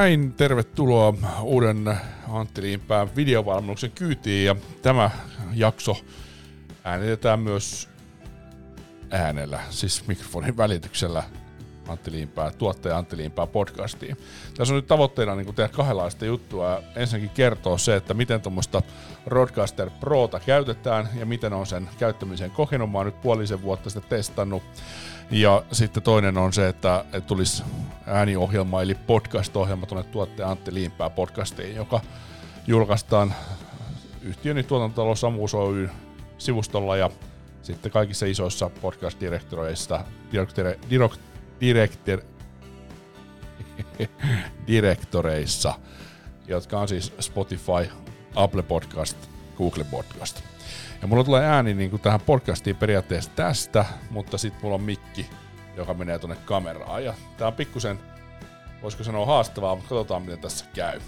näin, tervetuloa uuden Antti Liinpään videovalmennuksen kyytiin ja tämä jakso äänitetään myös äänellä, siis mikrofonin välityksellä Antti Liinpää, tuottaja Antti Liinpää podcastiin. Tässä on nyt tavoitteena niin tehdä kahdenlaista juttua. Ensinnäkin kertoo se, että miten tuommoista Roadcaster Prota käytetään ja miten on sen käyttämisen kokenut. Mä oon nyt puolisen vuotta sitä testannut. Ja sitten toinen on se, että, että tulisi ääniohjelma eli podcast-ohjelma tuonne tuottaja Antti Liinpää podcastiin, joka julkaistaan yhtiöni tuotantotalo Samuus Oy sivustolla ja sitten kaikissa isoissa podcast-direktoreissa, direktore, direkt, direktor, direktoreissa, jotka on siis Spotify, Apple Podcast, Google Podcast. Ja mulla tulee ääni niin kuin tähän podcastiin periaatteessa tästä, mutta sitten mulla on mikki, joka menee tuonne kameraan. Ja tää on pikkusen, voisiko sanoa haastavaa, mutta katsotaan miten tässä käy.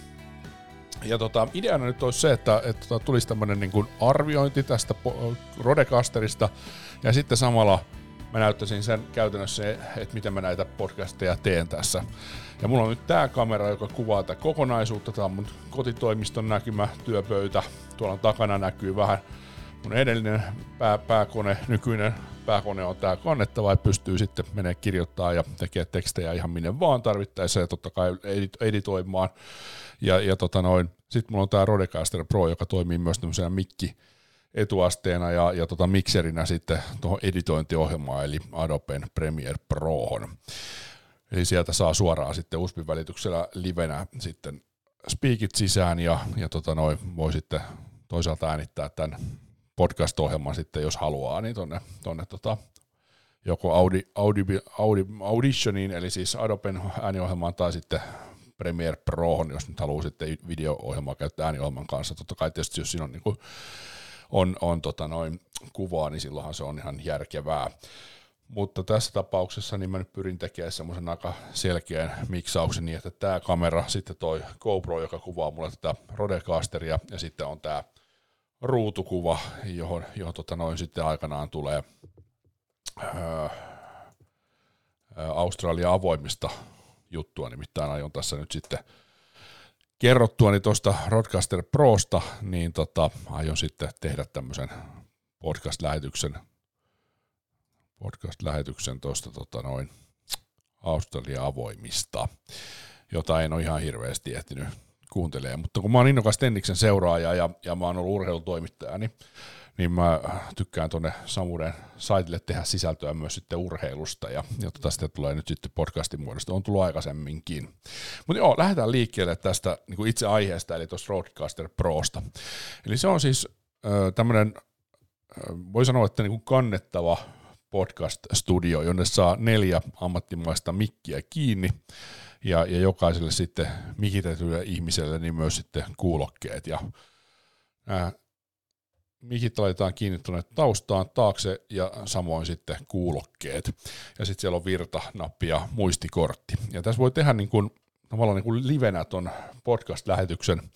Ja tota, ideana nyt olisi se, että, että tota, tulisi tämmöinen niin arviointi tästä Rodecasterista, ja sitten samalla mä näyttäisin sen käytännössä, että miten mä näitä podcasteja teen tässä. Ja mulla on nyt tää kamera, joka kuvaa tätä kokonaisuutta. Tää on mun kotitoimiston näkymä, työpöytä. Tuolla takana näkyy vähän mun edellinen pää, pääkone, nykyinen pääkone on tää kannettava ja pystyy sitten menee kirjoittaa ja tekee tekstejä ihan minne vaan tarvittaessa ja totta kai editoimaan. Ja, ja tota noin, sitten mulla on tää Rodecaster Pro, joka toimii myös tämmöisenä mikki, etuasteena ja, ja tota mikserinä sitten tuohon editointiohjelmaan eli Adobe Premiere Prohon. Eli sieltä saa suoraan sitten USBin välityksellä livenä sitten speakit sisään ja, ja tota noin, voi sitten toisaalta äänittää tämän podcast-ohjelman sitten, jos haluaa, niin tonne, tonne tota, joko Audi, Audi, Audi, Auditioniin, eli siis Adoben ääniohjelmaan, tai sitten Premiere Prohon, jos nyt haluaa sitten video-ohjelmaa käyttää ääniohjelman kanssa. Totta kai tietysti, jos siinä on, niin kuin, on, on tota noin kuvaa, niin silloinhan se on ihan järkevää. Mutta tässä tapauksessa niin mä nyt pyrin tekemään semmoisen aika selkeän miksauksen niin, että tämä kamera, sitten toi GoPro, joka kuvaa mulle tätä Rodecasteria, ja sitten on tämä ruutukuva, johon, johon tota noin sitten aikanaan tulee ää, Australia avoimista juttua, nimittäin aion tässä nyt sitten kerrottua niin tuosta Rodcaster Prosta, niin tota, aion sitten tehdä tämmöisen podcast-lähetyksen podcast-lähetyksen tuosta tota noin Australia avoimista, jota en ole ihan hirveästi ehtinyt kuuntelee. Mutta kun mä oon innokas Tenniksen seuraaja ja, ja mä oon ollut urheilutoimittaja, niin, niin mä tykkään tuonne Samuuden saitille tehdä sisältöä myös sitten urheilusta, ja, ja tota sitä tulee nyt sitten podcastin muodosta. On tullut aikaisemminkin. Mutta joo, lähdetään liikkeelle tästä niin itse aiheesta, eli tuosta Roadcaster Prosta. Eli se on siis äh, tämmöinen, äh, voi sanoa, että niin kuin kannettava podcast-studio, jonne saa neljä ammattimaista mikkiä kiinni, ja, ja jokaiselle sitten mikitetylle ihmiselle niin myös sitten kuulokkeet. Ja ää, mikit laitetaan kiinni taustaan taakse ja samoin sitten kuulokkeet. Ja sitten siellä on virtanappi ja muistikortti. Ja tässä voi tehdä niin kuin, tavallaan niin kuin livenä ton podcast-lähetyksen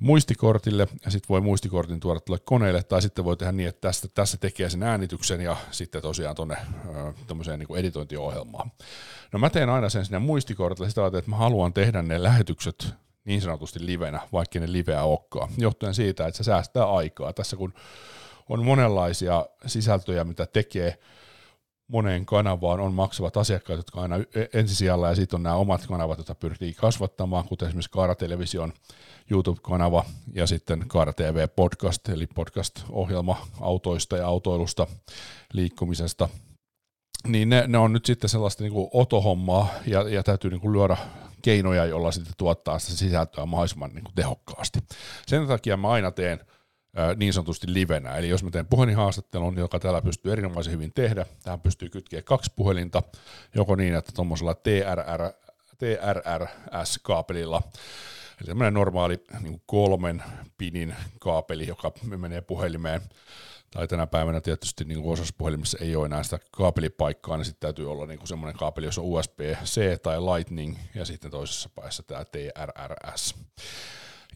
muistikortille ja sitten voi muistikortin tuoda tuolle koneelle tai sitten voi tehdä niin, että tästä, tässä tekee sen äänityksen ja sitten tosiaan tuonne tämmöiseen niin editointiohjelmaan. No mä teen aina sen sinne muistikortille sitä että mä haluan tehdä ne lähetykset niin sanotusti livenä, vaikka ne liveä olekaan, johtuen siitä, että se säästää aikaa. Tässä kun on monenlaisia sisältöjä, mitä tekee, moneen kanavaan on maksavat asiakkaat, jotka aina ensisijalla, ja sitten on nämä omat kanavat, joita pyrkii kasvattamaan, kuten esimerkiksi Kaara Television YouTube-kanava ja sitten Kaara TV Podcast, eli podcast-ohjelma autoista ja autoilusta, liikkumisesta, niin ne, ne on nyt sitten sellaista niin kuin otohommaa, ja, ja täytyy niin kuin lyödä keinoja, joilla sitten tuottaa sitä sisältöä mahdollisimman niin kuin tehokkaasti. Sen takia mä aina teen – niin sanotusti livenä. Eli jos mä teen puhelinhaastattelun, joka täällä pystyy erinomaisen hyvin tehdä, tähän pystyy kytkeä kaksi puhelinta, joko niin, että tuommoisella TRR, TRRS-kaapelilla, eli semmoinen normaali niin kolmen pinin kaapeli, joka menee puhelimeen, tai tänä päivänä tietysti niin osassa puhelimissa ei ole enää sitä kaapelipaikkaa, niin sitten täytyy olla niin semmoinen kaapeli, jossa on USB-C tai Lightning, ja sitten toisessa päässä tämä TRRS.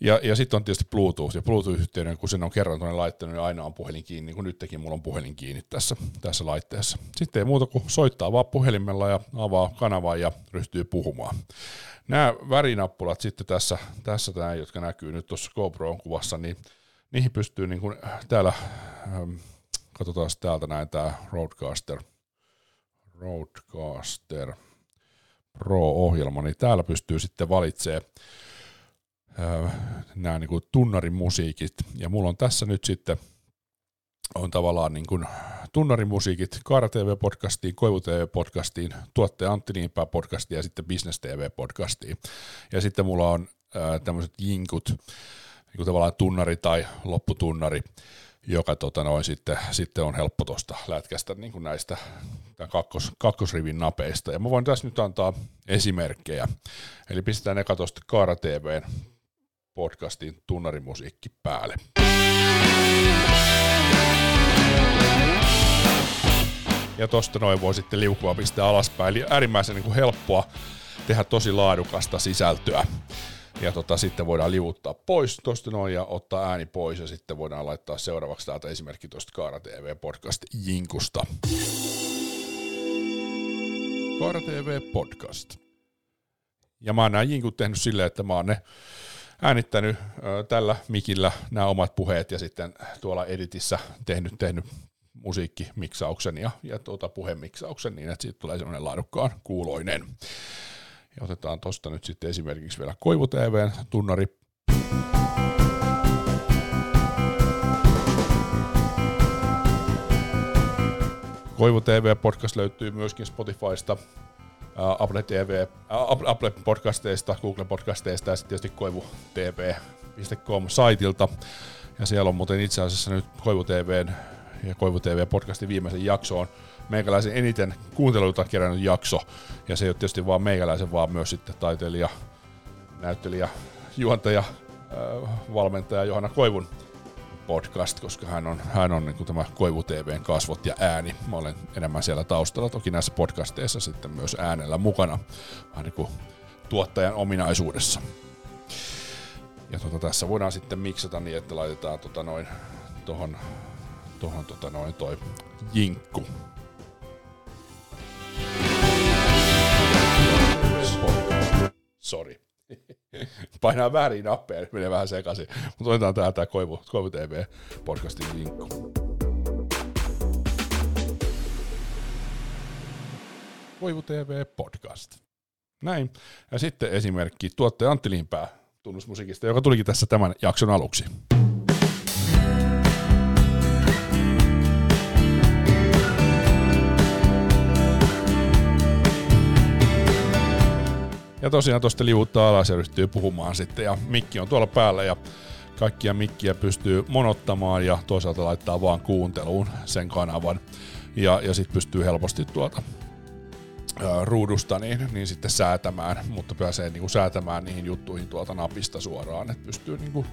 Ja, ja sitten on tietysti Bluetooth, ja Bluetooth-yhteyden, kun sen on kerran tuonne laittanut, niin aina on puhelin kiinni, niin kuin nytkin mulla on puhelin kiinni tässä, tässä laitteessa. Sitten ei muuta kuin soittaa vaan puhelimella ja avaa kanavaa ja ryhtyy puhumaan. Nämä värinappulat sitten tässä, tässä tämä, jotka näkyy nyt tuossa GoProon kuvassa, niin niihin pystyy niin kuin täällä, ähm, katsotaan täältä näin tämä Roadcaster, Roadcaster Pro-ohjelma, niin täällä pystyy sitten valitsemaan äh, nämä niin kuin tunnarimusiikit, ja mulla on tässä nyt sitten on tavallaan niin kuin tunnarimusiikit Kaara TV-podcastiin, Koivu TV-podcastiin, Tuottaja Antti Niinpää podcastiin ja sitten Business TV-podcastiin. Ja sitten mulla on äh, tämmöiset jinkut, niin kuin tavallaan tunnari tai lopputunnari, joka tota noin, sitten, sitten on helppo tuosta lätkästä niin kuin näistä kakkos, kakkosrivin napeista. Ja mä voin tässä nyt antaa esimerkkejä. Eli pistetään eka tuosta Kaara TVn podcastin tunnarimusiikki päälle. Ja tosta noin voi sitten liukua pistää alaspäin. Eli äärimmäisen niin kuin helppoa tehdä tosi laadukasta sisältöä. Ja tota, sitten voidaan liuuttaa pois tuosta noin ja ottaa ääni pois ja sitten voidaan laittaa seuraavaksi täältä esimerkki tuosta Kaara TV podcast Jinkusta. Kaara TV podcast. Ja mä oon nämä jinkut tehnyt silleen, että mä oon ne äänittänyt ö, tällä mikillä nämä omat puheet ja sitten tuolla editissä tehnyt, tehnyt musiikkimiksauksen ja, ja tuota puhemiksauksen niin, että siitä tulee semmoinen laadukkaan kuuloinen. Ja otetaan tuosta nyt sitten esimerkiksi vielä Koivu TVn tunnari. Koivu TV-podcast löytyy myöskin Spotifysta, Apple TV, Apple podcasteista, Google podcasteista ja sitten tietysti koivutv.com saitilta. Ja siellä on muuten itse asiassa nyt Koivu TVn ja Koivu TV-podcastin viimeisen jaksoon meikäläisen eniten kuunteluita kerännyt jakso. Ja se ei ole tietysti vaan meikäläisen, vaan myös sitten taiteilija, näyttelijä, juontaja, valmentaja Johanna Koivun podcast, koska hän on, hän on niin kuin tämä Koivu TVn kasvot ja ääni. Mä olen enemmän siellä taustalla, toki näissä podcasteissa sitten myös äänellä mukana, vähän niin kuin tuottajan ominaisuudessa. Ja tota, tässä voidaan sitten miksata niin, että laitetaan tota noin tuohon tohon, tota noin toi jinkku Sorry. Painaa väärin nappeja, niin menee vähän sekaisin. Mutta otetaan tää, tää Koivu, Koivu TV podcastin linkku. Koivu TV podcast. Näin. Ja sitten esimerkki tuottaja Antti Limpää tunnusmusiikista, joka tulikin tässä tämän jakson aluksi. Ja tosiaan tuosta liuuttaa alas ja ryhtyy puhumaan sitten ja mikki on tuolla päällä ja kaikkia mikkiä pystyy monottamaan ja toisaalta laittaa vaan kuunteluun sen kanavan. Ja, ja sitten pystyy helposti tuota ää, ruudusta niin, niin sitten säätämään, mutta pääsee niin kuin säätämään niihin juttuihin tuolta napista suoraan, että pystyy niin kuin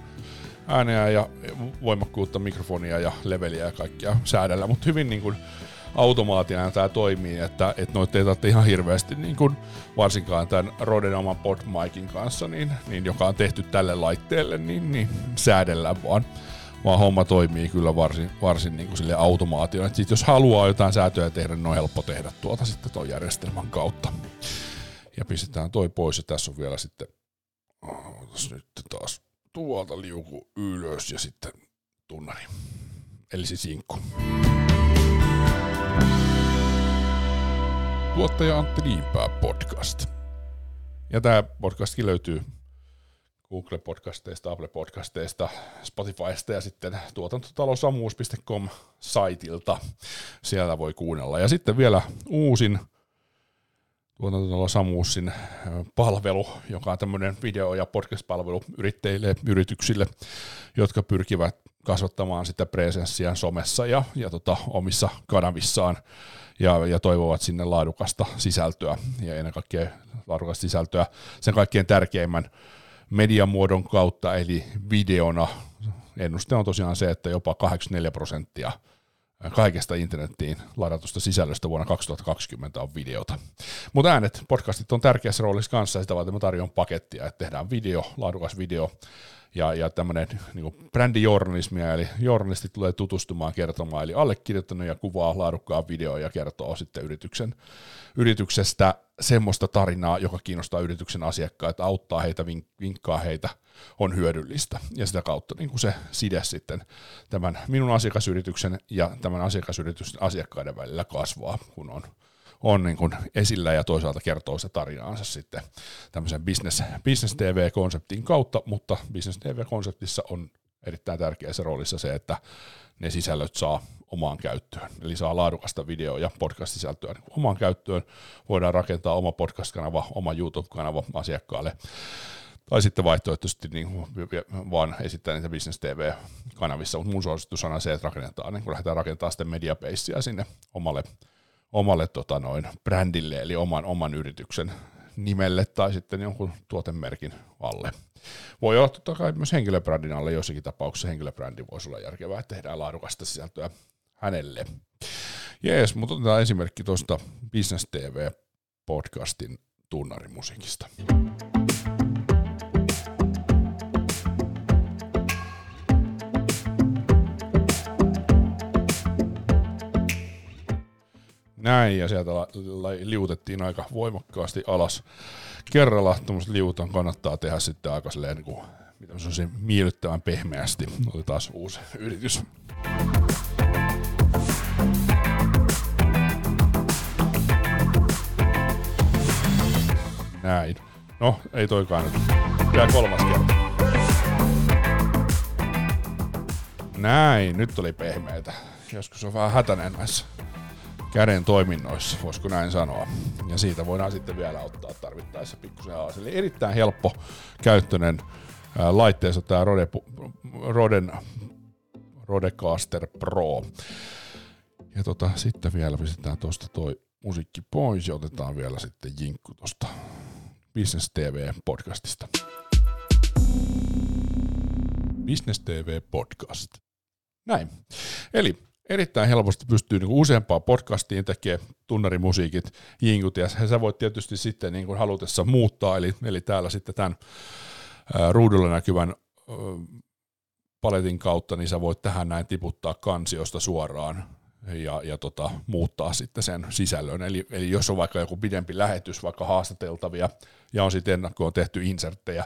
ääneä ja voimakkuutta, mikrofonia ja leveliä ja kaikkia säädellä, mutta hyvin niin kuin automaatina tämä toimii, että, että noita ei tarvitse ihan hirveästi, niin kuin varsinkaan tämän Roden oman podmaikin kanssa, niin, niin, joka on tehty tälle laitteelle, niin, niin säädellään vaan vaan homma toimii kyllä varsin, varsin niin kuin sille automaatio. Sitten jos haluaa jotain säätöjä tehdä, niin on helppo tehdä tuota sitten tuon järjestelmän kautta. Ja pistetään toi pois ja tässä on vielä sitten, oh, nyt taas tuolta liuku ylös ja sitten tunnari. Eli siis inkku. Tuottaja Antti Niinpää podcast. Ja tämä podcastkin löytyy Google-podcasteista, Apple-podcasteista, Spotifysta ja sitten tuotantotalosamuus.com saitilta. Siellä voi kuunnella. Ja sitten vielä uusin tuotantotalo Samuusin palvelu, joka on tämmöinen video- ja podcast-palvelu yrittäjille yrityksille, jotka pyrkivät kasvattamaan sitä presenssiä somessa ja, ja tota, omissa kanavissaan ja, ja toivovat sinne laadukasta sisältöä ja ennen kaikkea laadukasta sisältöä sen kaikkein tärkeimmän mediamuodon kautta, eli videona. Ennuste on tosiaan se, että jopa 84 prosenttia kaikesta internettiin ladatusta sisällöstä vuonna 2020 on videota. Mutta äänet, podcastit on tärkeässä roolissa kanssa, sitä varten mä tarjoan pakettia, että tehdään video, laadukas video, ja, ja tämmöinen niin brändijournalismia, eli journalistit tulee tutustumaan kertomaan, eli allekirjoittanut ja kuvaa laadukkaan video ja kertoo sitten yrityksen, yrityksestä semmoista tarinaa, joka kiinnostaa yrityksen asiakkaita, auttaa heitä, vinkkaa heitä, on hyödyllistä. Ja sitä kautta niin kuin se side sitten tämän minun asiakasyrityksen ja tämän asiakasyrityksen asiakkaiden välillä kasvaa, kun on on niin kuin esillä ja toisaalta kertoo se tarinaansa sitten tämmöisen business, business TV-konseptin kautta, mutta Business TV-konseptissa on erittäin tärkeässä roolissa se, että ne sisällöt saa omaan käyttöön. Eli saa laadukasta video- ja podcast-sisältöä niin omaan käyttöön. Voidaan rakentaa oma podcast-kanava, oma YouTube-kanava asiakkaalle. Tai sitten vaihtoehtoisesti niin vaan esittää niitä Business TV-kanavissa, mutta mun suositus on se, että rakennetaan, niin kun lähdetään rakentamaan sitten mediapeissia sinne omalle omalle tota noin, brändille, eli oman, oman yrityksen nimelle tai sitten jonkun tuotemerkin alle. Voi olla totta kai myös henkilöbrändin alle jossakin tapauksessa henkilöbrändi voisi olla järkevää, että tehdään laadukasta sisältöä hänelle. Jees, mutta otetaan esimerkki tuosta Business TV-podcastin tunnarimusiikista. Näin, ja sieltä liutettiin aika voimakkaasti alas. Kerralla tuommoiset liutan kannattaa tehdä sitten aika silleen, niin kuin, mitä se miellyttävän pehmeästi. Oli taas uusi yritys. Näin. No, ei toikaan nyt. Vielä kolmas kerta. Näin, nyt oli pehmeitä. Joskus on vähän hätäinen näissä käden toiminnoissa, voisiko näin sanoa. Ja siitä voidaan sitten vielä ottaa tarvittaessa pikkusen alas. Eli erittäin helppo käyttöinen laitteessa tämä Rode, Roden Rodecaster Pro. Ja tota, sitten vielä pistetään tuosta toi musiikki pois ja otetaan vielä sitten jinkku tuosta Business TV podcastista. Business TV podcast. Näin. Eli erittäin helposti pystyy niin useampaan podcastiin tekemään tunnarimusiikit, jinkut, ja sä voit tietysti sitten niin kuin halutessa muuttaa, eli, eli täällä sitten tämän ruudulla näkyvän paletin kautta, niin sä voit tähän näin tiputtaa kansiosta suoraan ja, ja tota, muuttaa sitten sen sisällön. Eli, eli jos on vaikka joku pidempi lähetys, vaikka haastateltavia, ja on sitten ennakkoon tehty inserttejä,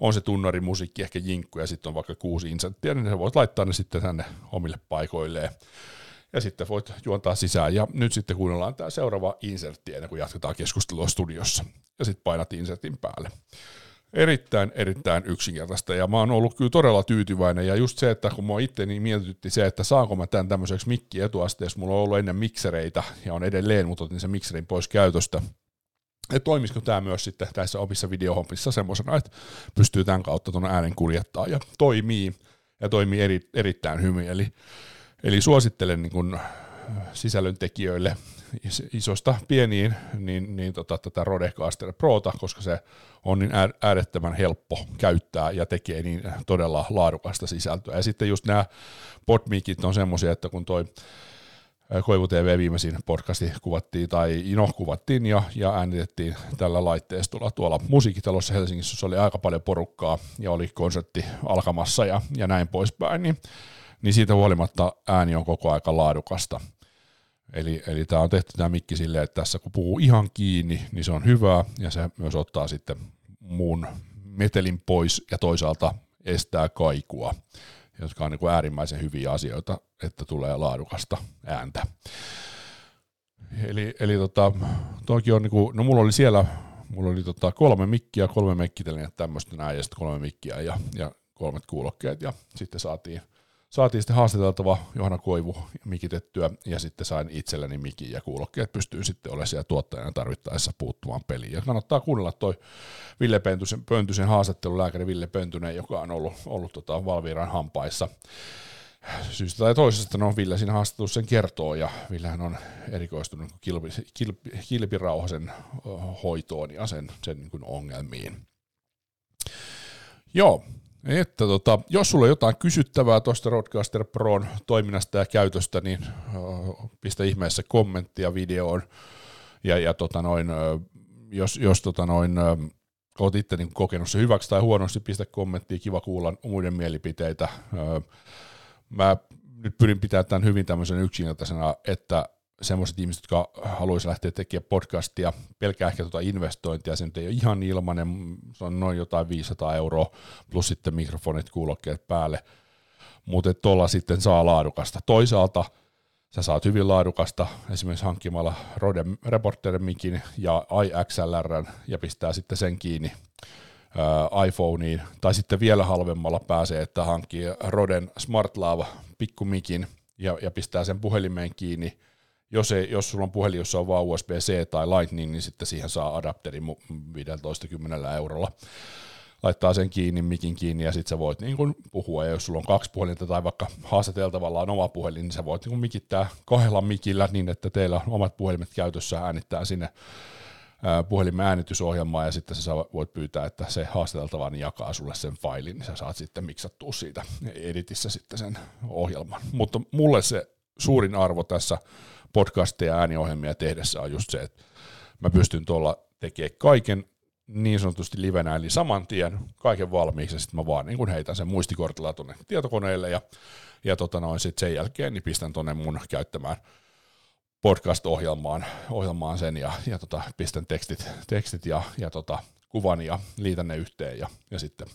on se tunnari, musiikki, ehkä jinkku, ja sitten on vaikka kuusi inserttiä, niin sä voit laittaa ne sitten tänne omille paikoilleen. Ja sitten voit juontaa sisään. Ja nyt sitten kuunnellaan tämä seuraava insertti ennen kuin jatketaan keskustelua studiossa. Ja sitten painat insertin päälle erittäin, erittäin yksinkertaista. Ja mä oon ollut kyllä todella tyytyväinen. Ja just se, että kun mä itse niin mietitytti se, että saanko mä tämän tämmöiseksi mikki etuasteessa, mulla on ollut ennen miksereitä ja on edelleen, mutta otin sen mikserin pois käytöstä, että toimisiko tämä myös sitten tässä omissa videohommissa semmoisena, että pystyy tämän kautta tuon äänen kuljettaa. Ja toimii. Ja toimii eri, erittäin hyvin, eli, eli suosittelen niin kun sisällöntekijöille isosta pieniin niin, niin tota, tätä Rodecaster Prota, koska se on niin äärettömän helppo käyttää ja tekee niin todella laadukasta sisältöä. Ja sitten just nämä podmikit on semmoisia, että kun toi Koivu TV viimeisin podcasti kuvattiin, tai no, kuvattiin ja, ja äänitettiin tällä laitteistolla tuolla musiikkitalossa Helsingissä, se oli aika paljon porukkaa ja oli konsertti alkamassa ja, ja näin poispäin, niin, niin siitä huolimatta ääni on koko aika laadukasta. Eli, eli tämä on tehty tämä mikki silleen, että tässä kun puhuu ihan kiinni, niin se on hyvää ja se myös ottaa sitten muun metelin pois ja toisaalta estää kaikua, jotka on niin kuin äärimmäisen hyviä asioita, että tulee laadukasta ääntä. Eli, eli tota, toki on niin kuin, no mulla oli siellä, mulla oli tota kolme mikkiä, kolme mekkitelineet tämmöistä näin ja sitten kolme mikkiä ja, ja kolmet kuulokkeet ja sitten saatiin saatiin sitten haastateltava Johanna Koivu mikitettyä ja sitten sain itselleni mikin ja kuulokkeet pystyy sitten olemaan siellä tuottajana tarvittaessa puuttumaan peliin. Ja kannattaa kuunnella toi Ville Pöntysen, Pöntysen haastattelu, lääkäri Ville Pöntynen, joka on ollut, ollut tota Valviran hampaissa syystä tai toisesta, no Ville siinä haastattelussa sen kertoo, ja Villehän on erikoistunut kilpi, kilpi, kilpirauhasen hoitoon ja sen, sen niin ongelmiin. Joo, että tota, jos sulla on jotain kysyttävää tuosta Roadcaster Proon toiminnasta ja käytöstä, niin pistä ihmeessä kommenttia videoon. Ja, ja tota noin, jos, jos tota noin, olet itse niin kokenut se hyväksi tai huonosti, pistä kommenttia, kiva kuulla muiden mielipiteitä. Mä nyt pyrin pitämään tämän hyvin tämmöisen yksinkertaisena, että semmoiset ihmiset, jotka haluaisivat lähteä tekemään podcastia, pelkää ehkä tuota investointia, se nyt ei ole ihan ilmainen, se on noin jotain 500 euroa, plus sitten mikrofonit, kuulokkeet päälle, mutta tuolla sitten saa laadukasta. Toisaalta sä saat hyvin laadukasta esimerkiksi hankkimalla Rode Reporterin mikin ja iXLR ja pistää sitten sen kiinni ää, iPhoneiin, tai sitten vielä halvemmalla pääsee, että hankkii Roden SmartLav pikkumikin ja, ja pistää sen puhelimeen kiinni, jos, ei, jos sulla on puhelin, jossa on vain USB-C tai Lightning, niin sitten siihen saa adapterin 15 eurolla. Laittaa sen kiinni, mikin kiinni, ja sitten sä voit niin kun puhua, ja jos sulla on kaksi puhelinta tai vaikka haastateltavalla on oma puhelin, niin sä voit niin mikittää kahdella mikillä niin, että teillä on omat puhelimet käytössä, äänittää sinne puhelimen äänitysohjelmaa ja sitten sä voit pyytää, että se haastateltava niin jakaa sulle sen failin, niin sä saat sitten miksattua siitä editissä sitten sen ohjelman. Mutta mulle se suurin arvo tässä podcasteja ja ääniohjelmia tehdessä on just se, että mä pystyn tuolla tekemään kaiken niin sanotusti livenä, eli saman tien kaiken valmiiksi, ja sitten mä vaan niin kun heitän sen muistikortilla tuonne tietokoneelle, ja, ja tota noin, sit sen jälkeen niin pistän tuonne mun käyttämään podcast-ohjelmaan ohjelmaan sen, ja, ja tota, pistän tekstit, tekstit ja, ja tota, kuvan, ja liitän ne yhteen, ja, ja sitten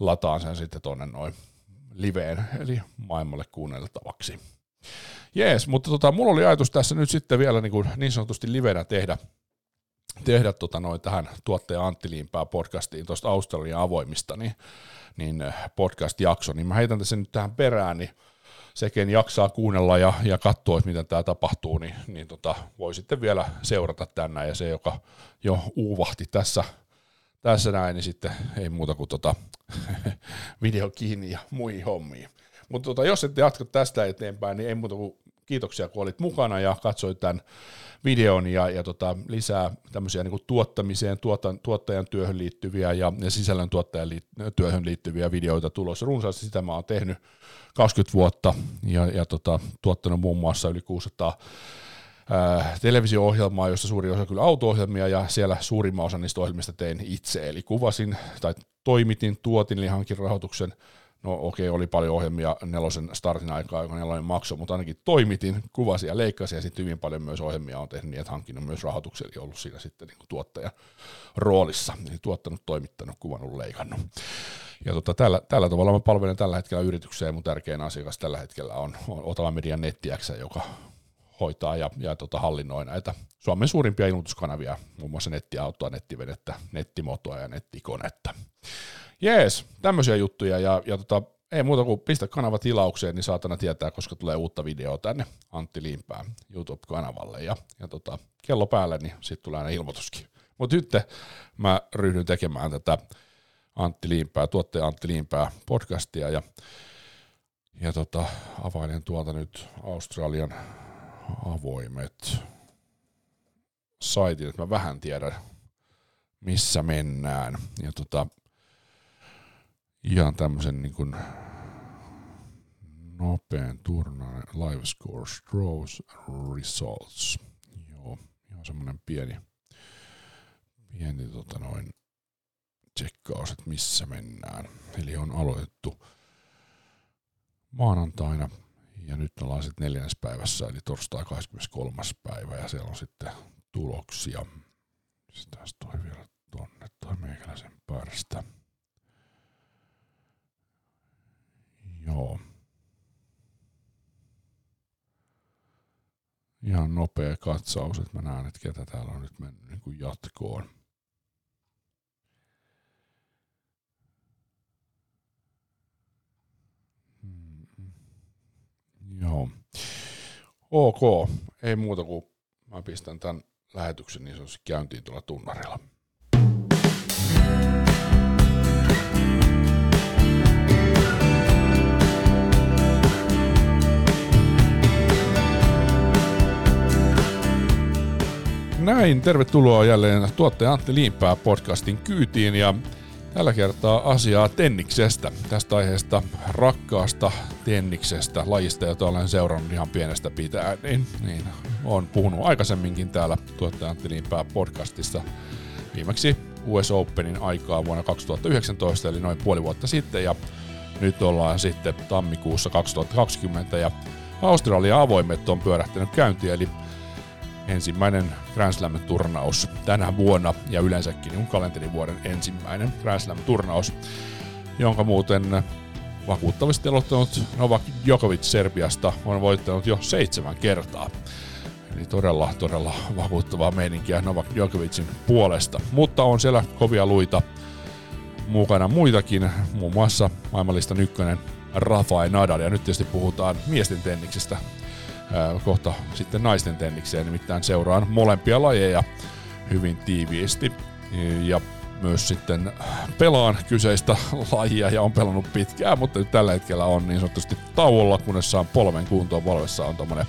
lataan sen sitten tuonne noin liveen, eli maailmalle kuunneltavaksi. Jees, mutta tota, mulla oli ajatus tässä nyt sitten vielä niin, kuin niin sanotusti livenä tehdä, tehdä tota noin tähän tuottaja Antti Liimpää podcastiin tuosta Australian avoimista niin, niin eh, podcast-jakso, niin mä heitän tässä nyt tähän perään, niin sekin jaksaa kuunnella ja, ja katsoa, että miten tämä tapahtuu, niin, niin tota, voi sitten vielä seurata tänään, ja se, joka jo uuvahti tässä, tässä näin, niin sitten ei muuta kuin tota, video kiinni ja muihin hommiin. Mutta tota, jos ette jatka tästä eteenpäin, niin ei muuta kuin kiitoksia, kun olit mukana ja katsoit tämän videon ja, ja tota, lisää tämmöisiä niin tuottamiseen, tuotan, tuottajan työhön liittyviä ja, ja sisällön tuottajan liit, työhön liittyviä videoita tulossa. Runsaasti sitä mä oon tehnyt 20 vuotta ja, ja tota, tuottanut muun muassa yli 600 ää, televisio-ohjelmaa, josta suuri osa kyllä auto-ohjelmia, ja siellä suurimman osa niistä ohjelmista tein itse, eli kuvasin tai toimitin, tuotin, eli hankin rahoituksen No okei, okay, oli paljon ohjelmia nelosen startin aikaa, joka nelonen maksoi, mutta ainakin toimitin, kuvasin ja leikkasin, ja sitten hyvin paljon myös ohjelmia on tehnyt niin, että hankkinut myös rahoituksella ollut siinä sitten niin tuottajan roolissa, eli tuottanut, toimittanut, kuvannut, leikannut. Ja tota, tällä, tällä tavalla mä palvelen tällä hetkellä yritykseen, ja mun tärkein asiakas tällä hetkellä on, on Otava Median nettiäksä, joka hoitaa ja, ja tota, hallinnoi näitä Suomen suurimpia ilmoituskanavia, muun muassa nettiautoa, nettivenettä, nettimotoa ja nettikonetta. Jees, tämmöisiä juttuja ja, ja tota, ei muuta kuin pistä kanava tilaukseen, niin saatana tietää, koska tulee uutta videoa tänne Antti Liimpää YouTube-kanavalle ja, ja tota, kello päälle, niin sitten tulee aina ilmoituskin. Mutta nyt mä ryhdyn tekemään tätä Antti Liimpää, tuottaja Antti Liimpää podcastia ja, ja tota, availen tuolta nyt Australian avoimet saitit, että mä vähän tiedän, missä mennään. Ja tota, ihan tämmöisen niin kuin nopean turnaan live score draws results. Joo, ihan semmoinen pieni, pieni tota noin tsekkaus, että missä mennään. Eli on aloitettu maanantaina ja nyt ollaan sitten neljännes päivässä, eli torstai 23. päivä ja siellä on sitten tuloksia. Taas toi vielä tonne toi meikäläisen pärstä. Joo. Ihan nopea katsaus, että mä näen, että ketä täällä on nyt mennyt niin kuin jatkoon. Mm. Joo. Ok, ei muuta kuin mä pistän tämän lähetyksen niin sanotusti käyntiin tuolla tunnarilla. Näin, tervetuloa jälleen tuottaja Antti Liimpää podcastin kyytiin ja tällä kertaa asiaa Tenniksestä, tästä aiheesta rakkaasta Tenniksestä, lajista, jota olen seurannut ihan pienestä pitäen, niin, niin olen puhunut aikaisemminkin täällä tuottaja Antti Liimpää podcastissa. Viimeksi US Openin aikaa vuonna 2019, eli noin puoli vuotta sitten, ja nyt ollaan sitten tammikuussa 2020, ja Australian avoimet on pyörähtänyt käyntiin, eli ensimmäinen Grand Slam-turnaus tänä vuonna, ja yleensäkin on kalenterivuoden ensimmäinen Grand Slam-turnaus, jonka muuten vakuuttavasti aloittanut Novak Djokovic Serbiasta on voittanut jo seitsemän kertaa. Eli todella, todella vakuuttavaa meininkiä Novak Djokovicin puolesta. Mutta on siellä kovia luita mukana muitakin, muun muassa maailmanlistan ykkönen Rafael Nadal. Ja nyt tietysti puhutaan miesten tenniksestä, kohta sitten naisten tennikseen, nimittäin seuraan molempia lajeja hyvin tiiviisti. Ja myös sitten pelaan kyseistä lajia ja on pelannut pitkään, mutta nyt tällä hetkellä on niin sanotusti tauolla, kunnes saan polven kuntoon. Polvessa on tommonen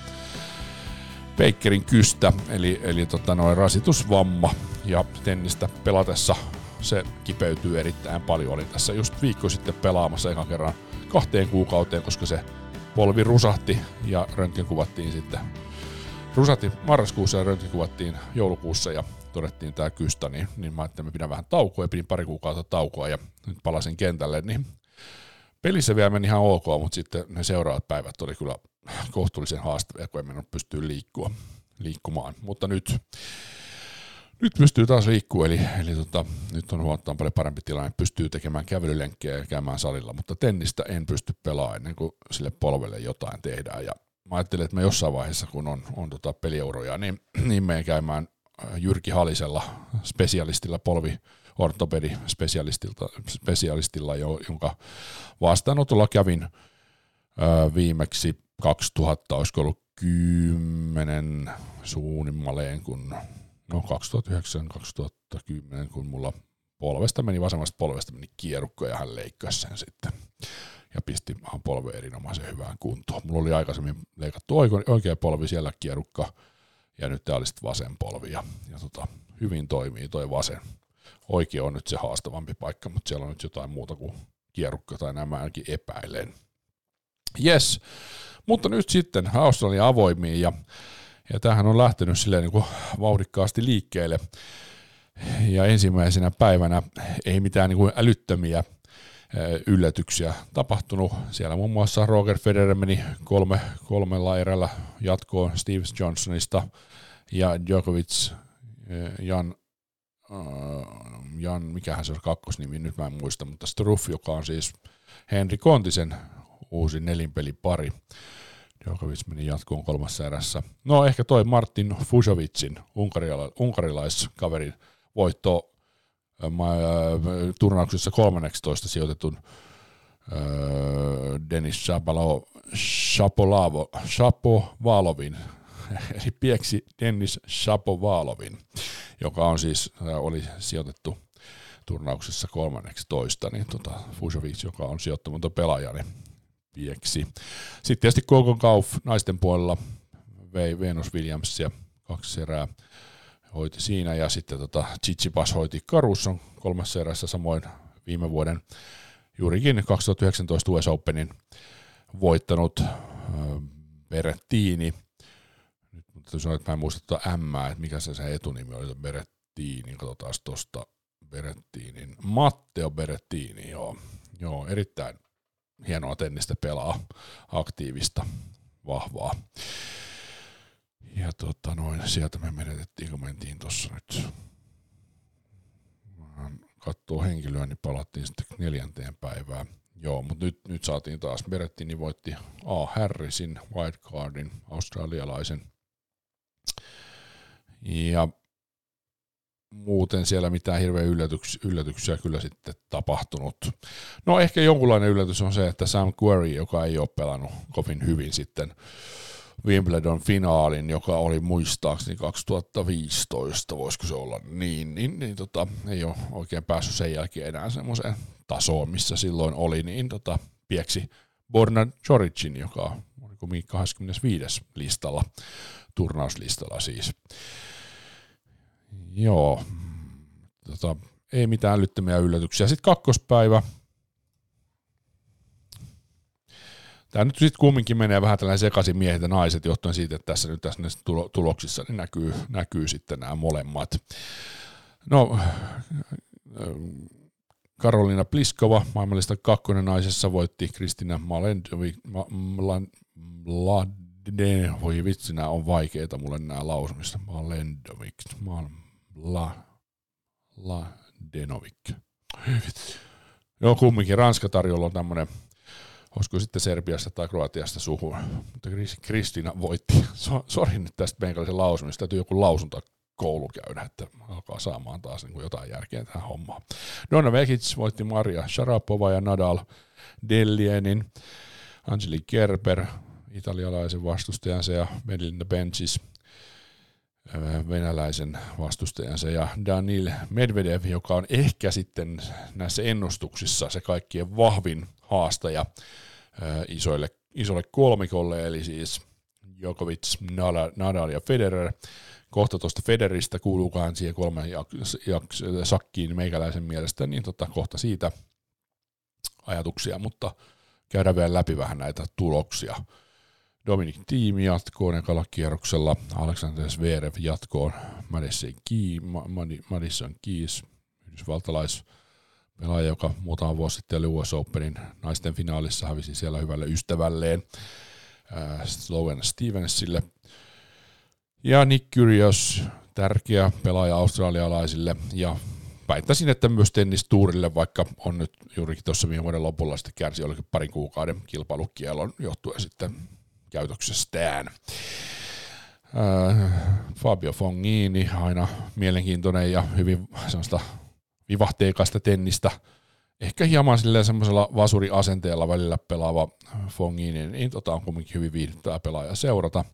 Bakerin kystä, eli, eli tota noin rasitusvamma ja tennistä pelatessa se kipeytyy erittäin paljon. Olin tässä just viikko sitten pelaamassa ekan kerran kahteen kuukauteen, koska se polvi rusahti ja röntgen kuvattiin sitten. Rusahti marraskuussa ja röntgen kuvattiin joulukuussa ja todettiin tämä kystä, niin, niin mä ajattelin, että mä pidän vähän taukoa ja pidin pari kuukautta taukoa ja nyt palasin kentälle, niin pelissä vielä meni ihan ok, mutta sitten ne seuraavat päivät oli kyllä kohtuullisen haastavia, kun en mennyt pystyä liikkua, liikkumaan. Mutta nyt, nyt pystyy taas liikkua, eli, eli tota, nyt on huomattavan paljon parempi tilanne. Pystyy tekemään kävelylenkkiä ja käymään salilla, mutta tennistä en pysty pelaamaan ennen kuin sille polvelle jotain tehdään. Ja mä ajattelin, että mä jossain vaiheessa, kun on, on tota pelieuroja, niin, niin menen käymään äh, Jyrki Halisella, spesialistilla polvi ortopedi spesialistilla, spesialistilla jonka vastaanotolla kävin ö, viimeksi 2000, olisiko ollut 10 suunnilleen, kun no 2009-2010, kun mulla polvesta meni, vasemmasta polvesta meni kierukko ja hän leikkasi sen sitten ja pisti vähän polve erinomaisen hyvään kuntoon. Mulla oli aikaisemmin leikattu oikea polvi siellä kierukka ja nyt tää oli sitten vasen polvi ja, ja tota, hyvin toimii toi vasen. Oikea on nyt se haastavampi paikka, mutta siellä on nyt jotain muuta kuin kierukka tai nämä ainakin epäilen. Yes, mutta nyt sitten Australia avoimiin ja, ja tämähän on lähtenyt silleen niin kuin vauhdikkaasti liikkeelle. Ja ensimmäisenä päivänä ei mitään niin kuin älyttömiä yllätyksiä tapahtunut. Siellä muun muassa Roger Federer meni kolme, kolmella erällä jatkoon Steve Johnsonista ja Djokovic, Jan, Jan, mikähän se on kakkosnimi, nyt mä en muista, mutta Struff, joka on siis Henri Kontisen uusi nelinpelipari. Djokovic meni jatkoon kolmassa erässä. No ehkä toi Martin Fusovicin, unkarilaiskaverin voitto turnauksessa 13 sijoitetun Denis Shapovalovin, eli pieksi Dennis Shapovalovin, joka on siis, oli sijoitettu turnauksessa 13, niin tota, Fusovic, joka on sijoittamaton pelaaja, niin vieksi. Sitten tietysti Coco Kauf naisten puolella. Vei Venus Williamsia kaksi erää hoiti siinä. Ja sitten tota Chichipas hoiti Caruson kolmessa erässä samoin viime vuoden. Juurikin 2019 US Openin voittanut Berettini. Nyt mutta sanoa, että mä en muista tuota M, että mikä se, se etunimi oli, Berettini, katsotaan tuosta Berettinin, Matteo Berettini, joo, joo erittäin hienoa tennistä pelaa, aktiivista, vahvaa. Ja tota noin, sieltä me menetettiin, kun mentiin tuossa nyt katsoo henkilöä, niin palattiin sitten neljänteen päivään. Joo, mutta nyt, nyt saatiin taas, Berettini voitti A. Harrisin, wildcardin, australialaisen. Ja muuten siellä mitään hirveä yllätyksiä, yllätyksiä kyllä sitten tapahtunut. No ehkä jonkunlainen yllätys on se, että Sam Query, joka ei ole pelannut kovin hyvin sitten Wimbledon finaalin, joka oli muistaakseni 2015, voisiko se olla niin, niin, niin tota, ei ole oikein päässyt sen jälkeen enää semmoiseen tasoon, missä silloin oli, niin tota, pieksi Borna Joricin, joka on 25. listalla, turnauslistalla siis. Joo, tota, ei mitään älyttömiä yllätyksiä. Sitten kakkospäivä. Tämä nyt sitten kumminkin menee vähän tällainen sekaisin miehet ja naiset, johtuen siitä, että tässä nyt tässä tuloksissa niin näkyy, näkyy sitten nämä molemmat. No, Karolina Pliskova, maailmallista kakkonen naisessa, voitti Kristina Malendovic, voi vitsi, nämä on vaikeita mulle nämä lausumista, Malendovic, Ma, La, La, Denovic. Joo, kumminkin Ranska tarjolla on tämmöinen, olisiko sitten Serbiasta tai Kroatiasta suhu, mutta Kristina voitti. So, sori nyt tästä meikäläisen lausumista, täytyy joku lausunta koulu käydä, että alkaa saamaan taas niin kuin jotain järkeä tähän hommaan. Donna Vekic voitti Maria Sharapova ja Nadal Dellienin, Angeli Kerber, italialaisen vastustajansa ja Melinda Benchis venäläisen vastustajansa ja Danil Medvedev, joka on ehkä sitten näissä ennustuksissa se kaikkien vahvin haastaja isoille, isolle kolmikolle, eli siis Djokovic, Nadal ja Federer kohta tuosta Federistä kuuluukaan siihen kolmen sakkiin meikäläisen mielestä, niin tota, kohta siitä ajatuksia, mutta käydään vielä läpi vähän näitä tuloksia. Dominic Team jatkoon ekalla kierroksella, Alexander Zverev jatkoon, Madison, Key, Madison Keys, yhdysvaltalais pelaaja, joka muutama vuosi sitten oli US Openin naisten finaalissa, hävisi siellä hyvälle ystävälleen äh, Sloven Stevensille. Ja Nick Kyrgios, tärkeä pelaaja australialaisille. Ja väittäisin, että myös tennistuurille, vaikka on nyt juurikin tuossa viime vuoden lopulla sitten kärsi olikin parin kuukauden kilpailukielon johtuen sitten käytöksestään. Äh, Fabio Fongini, aina mielenkiintoinen ja hyvin sellaista vivahteikasta tennistä, ehkä hieman semmoisella vasuriasenteella välillä pelaava Fongini, niin tota on kumminkin hyvin viihdyttävä pelaaja seurata.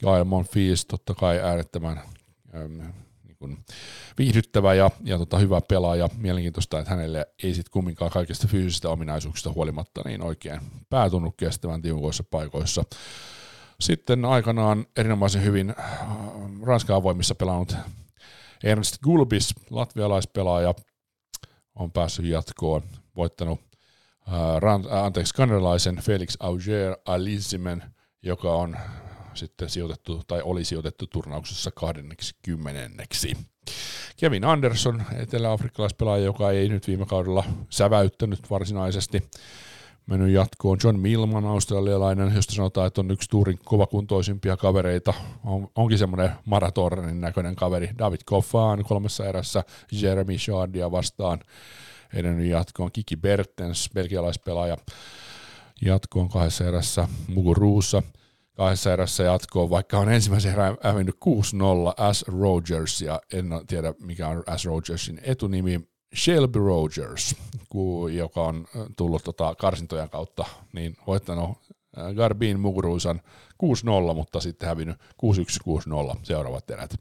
Gael Monfils totta kai äärettömän kuin viihdyttävä ja, ja tota, hyvä pelaaja. Mielenkiintoista, että hänelle ei sitten kumminkaan kaikista fyysisistä ominaisuuksista huolimatta niin oikein päätunut kestävän tiukoissa paikoissa. Sitten aikanaan erinomaisen hyvin äh, Ranskan avoimissa pelannut Ernst Gulbis, latvialaispelaaja, on päässyt jatkoon, voittanut äh, anteeksi, kanadalaisen Felix Auger Alissimen, joka on sitten sijoitettu tai oli sijoitettu turnauksessa 20. Kevin Anderson, etelä-afrikkalaispelaaja, joka ei nyt viime kaudella säväyttänyt varsinaisesti, mennyt jatkoon. John Milman, australialainen, josta sanotaan, että on yksi tuurin kovakuntoisimpia kavereita. On, onkin semmoinen maratonin näköinen kaveri. David Koffaan kolmessa erässä Jeremy Shardia vastaan edennyt jatkoon. Kiki Bertens, belgialaispelaaja, jatkoon kahdessa erässä. Muguruussa kahdessa erässä jatkoon, vaikka on ensimmäisen erään hävinnyt 6-0 S. Rogers, ja en tiedä mikä on S. Rogersin etunimi, Shelby Rogers, joka on tullut tota karsintojen kautta, niin voittanut Garbin Muguruusan 6-0, mutta sitten hävinnyt 6-1-6-0 seuraavat erät.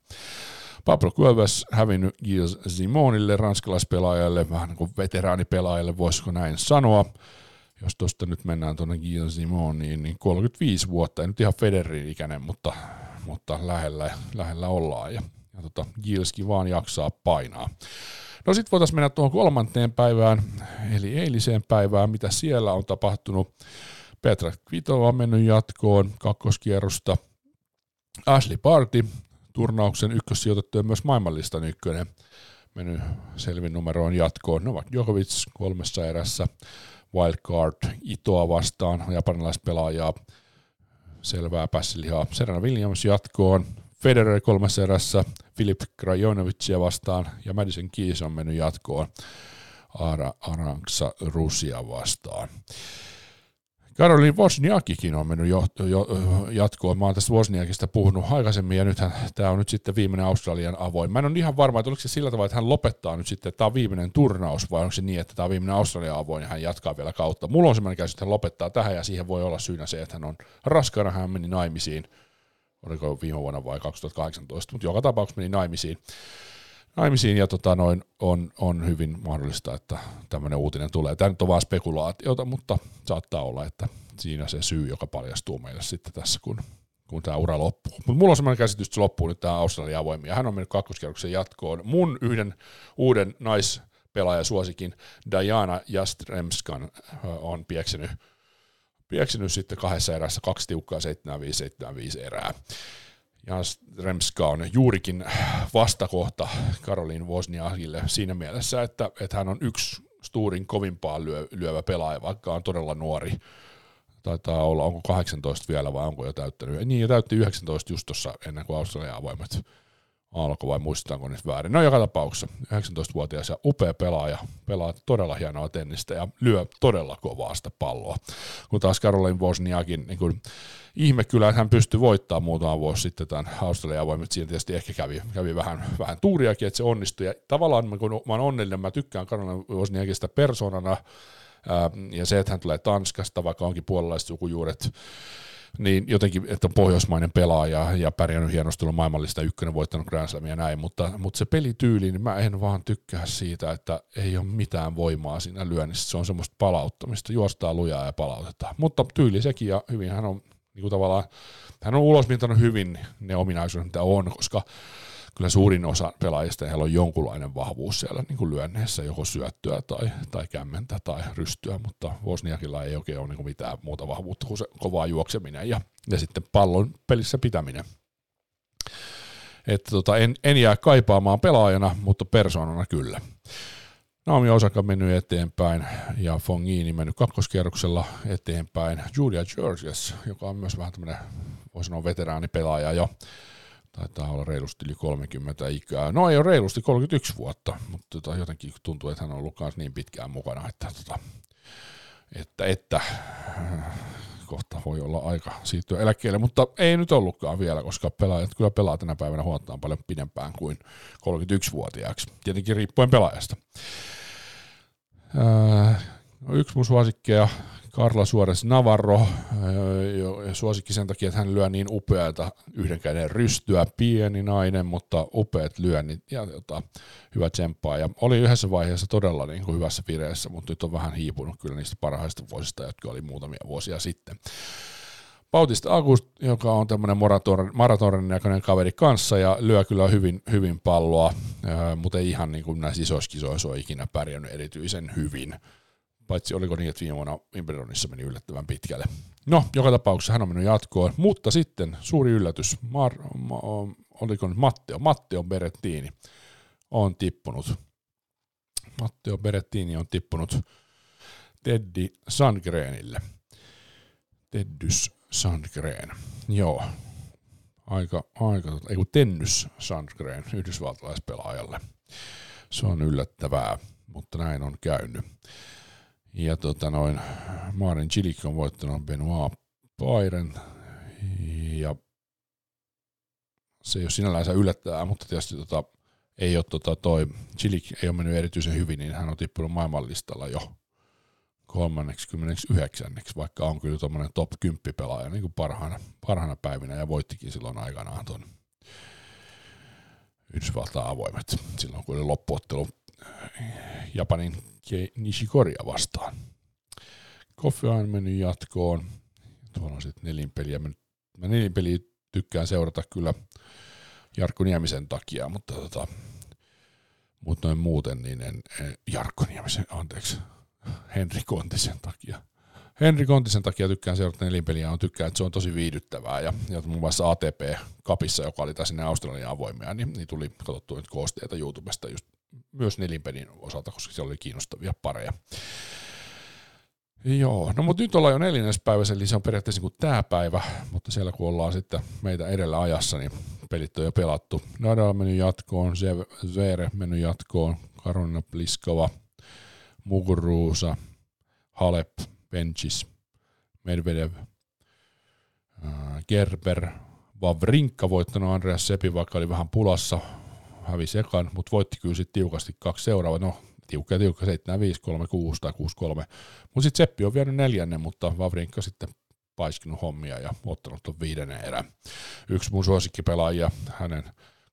Pablo Cuevas hävinnyt Gilles Simonille, ranskalaispelaajalle, vähän niin kuin veteraanipelaajalle, voisiko näin sanoa jos tuosta nyt mennään tuonne Gilles Simoniin, niin 35 vuotta, ei nyt ihan Federerin ikäinen, mutta, mutta lähellä, lähellä ollaan ja, ja tota, Gilleskin vaan jaksaa painaa. No sitten voitaisiin mennä tuohon kolmanteen päivään, eli eiliseen päivään, mitä siellä on tapahtunut. Petra Kvitova on mennyt jatkoon kakkoskierrosta. Ashley Party, turnauksen ykkössijoitettu ja myös maailmanlistan ykkönen, mennyt selvin numeroon jatkoon. Novak Djokovic kolmessa erässä wildcard Itoa vastaan, japanilaispelaajaa, selvää pässilihaa. Serena Williams jatkoon, Federer kolmessa erässä, Filip Krajinovicia vastaan. Ja Madison Keys on mennyt jatkoon. Ara Aranksa Rusia vastaan. Karolin Wozniakikin on mennyt jo, jo, jatkoon. Mä oon tästä Wozniakista puhunut aikaisemmin ja nythän tämä on nyt sitten viimeinen Australian avoin. Mä en ole ihan varma, että oliko se sillä tavalla, että hän lopettaa nyt sitten, että tämä on viimeinen turnaus vai onko se niin, että tämä on viimeinen Australian avoin ja hän jatkaa vielä kautta. Mulla on semmoinen käsitys, että hän lopettaa tähän ja siihen voi olla syynä se, että hän on raskaana, hän meni naimisiin. Oliko viime vuonna vai 2018, mutta joka tapauksessa meni naimisiin naimisiin ja tota noin, on, on hyvin mahdollista, että tämmöinen uutinen tulee. Tämä nyt on vain spekulaatiota, mutta saattaa olla, että siinä se syy, joka paljastuu meille sitten tässä, kun, kun tämä ura loppuu. Mutta mulla on semmoinen käsitys, että se loppuu nyt tämä Australia avoimia. Hän on mennyt kakkoskierroksen jatkoon. Mun yhden uuden naispelaajasuosikin Diana Jastremskan on pieksenyt, pieksenyt sitten kahdessa erässä kaksi tiukkaa 75-75 erää. Jan Remska on juurikin vastakohta Karolin Wozniakille siinä mielessä, että, että hän on yksi Sturin kovimpaa lyö, lyövä pelaaja, vaikka on todella nuori. Taitaa olla, onko 18 vielä vai onko jo täyttänyt. Niin, jo täytti 19 just tuossa ennen kuin Australia avoimet alkoi vai muistaako nyt väärin. No joka tapauksessa 19-vuotias ja upea pelaaja, pelaa todella hienoa tennistä ja lyö todella kovaa sitä palloa. Kun taas Caroline Wozniakin, niin kuin, ihme kyllä, että hän pystyi voittamaan muutama vuosi sitten tämän Australian avoimet. Siinä tietysti ehkä kävi, kävi vähän, vähän tuuriakin, että se onnistui. Ja tavallaan kun mä oon onnellinen, mä tykkään Caroline Wozniakista persoonana, ja se, että hän tulee Tanskasta, vaikka onkin puolalaiset sukujuuret, niin jotenkin, että on pohjoismainen pelaaja ja pärjännyt hienosti olla maailmallista ykkönen, voittanut Grand Slamia ja näin, mutta, mutta se pelityyli, niin mä en vaan tykkää siitä, että ei ole mitään voimaa siinä lyönnissä, se on semmoista palauttamista, juostaa lujaa ja palautetaan, mutta tyyli sekin ja hyvin hän on niin kuin tavallaan, hän on ulosmitanut hyvin ne ominaisuudet, mitä on, koska kyllä suurin osa pelaajista heillä on jonkunlainen vahvuus siellä niin kuin lyönneissä, joko syöttöä tai, tai kämmentä tai rystyä, mutta Vosniakilla ei oikein ole niin kuin mitään muuta vahvuutta kuin se kovaa juokseminen ja, ja sitten pallon pelissä pitäminen. Että tota, en, en jää kaipaamaan pelaajana, mutta persoonana kyllä. Naomi Osaka mennyt eteenpäin ja Fongini mennyt kakkoskierroksella eteenpäin. Julia Georges, joka on myös vähän tämmöinen, voisi sanoa veteraanipelaaja jo, taitaa olla reilusti yli 30 ikää. No ei ole reilusti 31 vuotta, mutta tota, jotenkin tuntuu, että hän on ollut myös niin pitkään mukana, että, tota, että, että kohta voi olla aika siirtyä eläkkeelle, mutta ei nyt ollutkaan vielä, koska pelaajat kyllä pelaa tänä päivänä huomattavasti paljon pidempään kuin 31-vuotiaaksi, tietenkin riippuen pelaajasta. no yksi mun suosikkeja Karla Suores Navarro, suosikki sen takia, että hän lyö niin upeata yhden käden rystyä, pieni nainen, mutta upeat lyönnit ja jota, hyvä tsemppaa. Ja oli yhdessä vaiheessa todella niin kuin hyvässä vireessä, mutta nyt on vähän hiipunut kyllä niistä parhaista vuosista, jotka oli muutamia vuosia sitten. Bautista August, joka on tämmöinen maratonin näköinen kaveri kanssa ja lyö kyllä hyvin, hyvin palloa, mutta ei ihan niin kuin näissä isoissa kisoissa ole ikinä pärjännyt erityisen hyvin paitsi oliko niin, että viime vuonna Wimbledonissa meni yllättävän pitkälle. No, joka tapauksessa hän on mennyt jatkoon, mutta sitten suuri yllätys, Mar, ma, oliko nyt Matteo, Matteo Berettini on tippunut. Matteo Berettini on tippunut Teddy Sandgrenille. Teddys Sandgren, joo. Aika, aika, ei kun Tennys Sandgren yhdysvaltalaispelaajalle. Se on yllättävää, mutta näin on käynyt. Ja tota noin, Maaren Chilik on voittanut Benoit Pairen. Ja se ei ole sinällänsä yllättävää, mutta tietysti tota, ei ole tota toi, Chilik ei ole mennyt erityisen hyvin, niin hän on tippunut maailmanlistalla jo 39, vaikka on kyllä tuommoinen top 10 pelaaja niin kuin parhaana, parhaana päivinä ja voittikin silloin aikanaan tuon Yhdysvaltain avoimet silloin, kun oli loppuottelu Japanin Nishikoria vastaan. Koffi on mennyt jatkoon. Tuolla on sitten nelinpeliä. Mä nelinpeliä tykkään seurata kyllä Jarkko Niemisen takia, mutta tota, mutta noin muuten, niin en, en Jarkko Niemisen, anteeksi, Henri Kontisen takia. Henri Kontisen takia tykkään seurata nelinpeliä, on tykkään, että se on tosi viihdyttävää. Ja, ja muun muassa ATP-kapissa, joka oli tässä Australian avoimia, niin, niin tuli katsottua nyt koosteita YouTubesta just myös nelinpelin osalta, koska siellä oli kiinnostavia pareja. Joo, no mutta nyt ollaan jo neljännes päivä, eli se on periaatteessa niin kuin tämä päivä, mutta siellä kun ollaan sitten meitä edellä ajassa, niin pelit on jo pelattu. Nadal mennyt jatkoon, Zvere mennyt jatkoon, Karolina Pliskova, Muguruusa, Halep, Benchis, Medvedev, Gerber, Vavrinka voittanut Andreas Sepi, vaikka oli vähän pulassa hävisi ekan, mutta voitti kyllä sitten tiukasti kaksi seuraavaa, no tiukka ja tiukka 7 5 3 6 tai 6 3. Mutta sitten Seppi on vienyt neljännen, mutta Vavrinka sitten paiskinut hommia ja ottanut tuon viidennen erän. Yksi mun suosikkipelaajia, hänen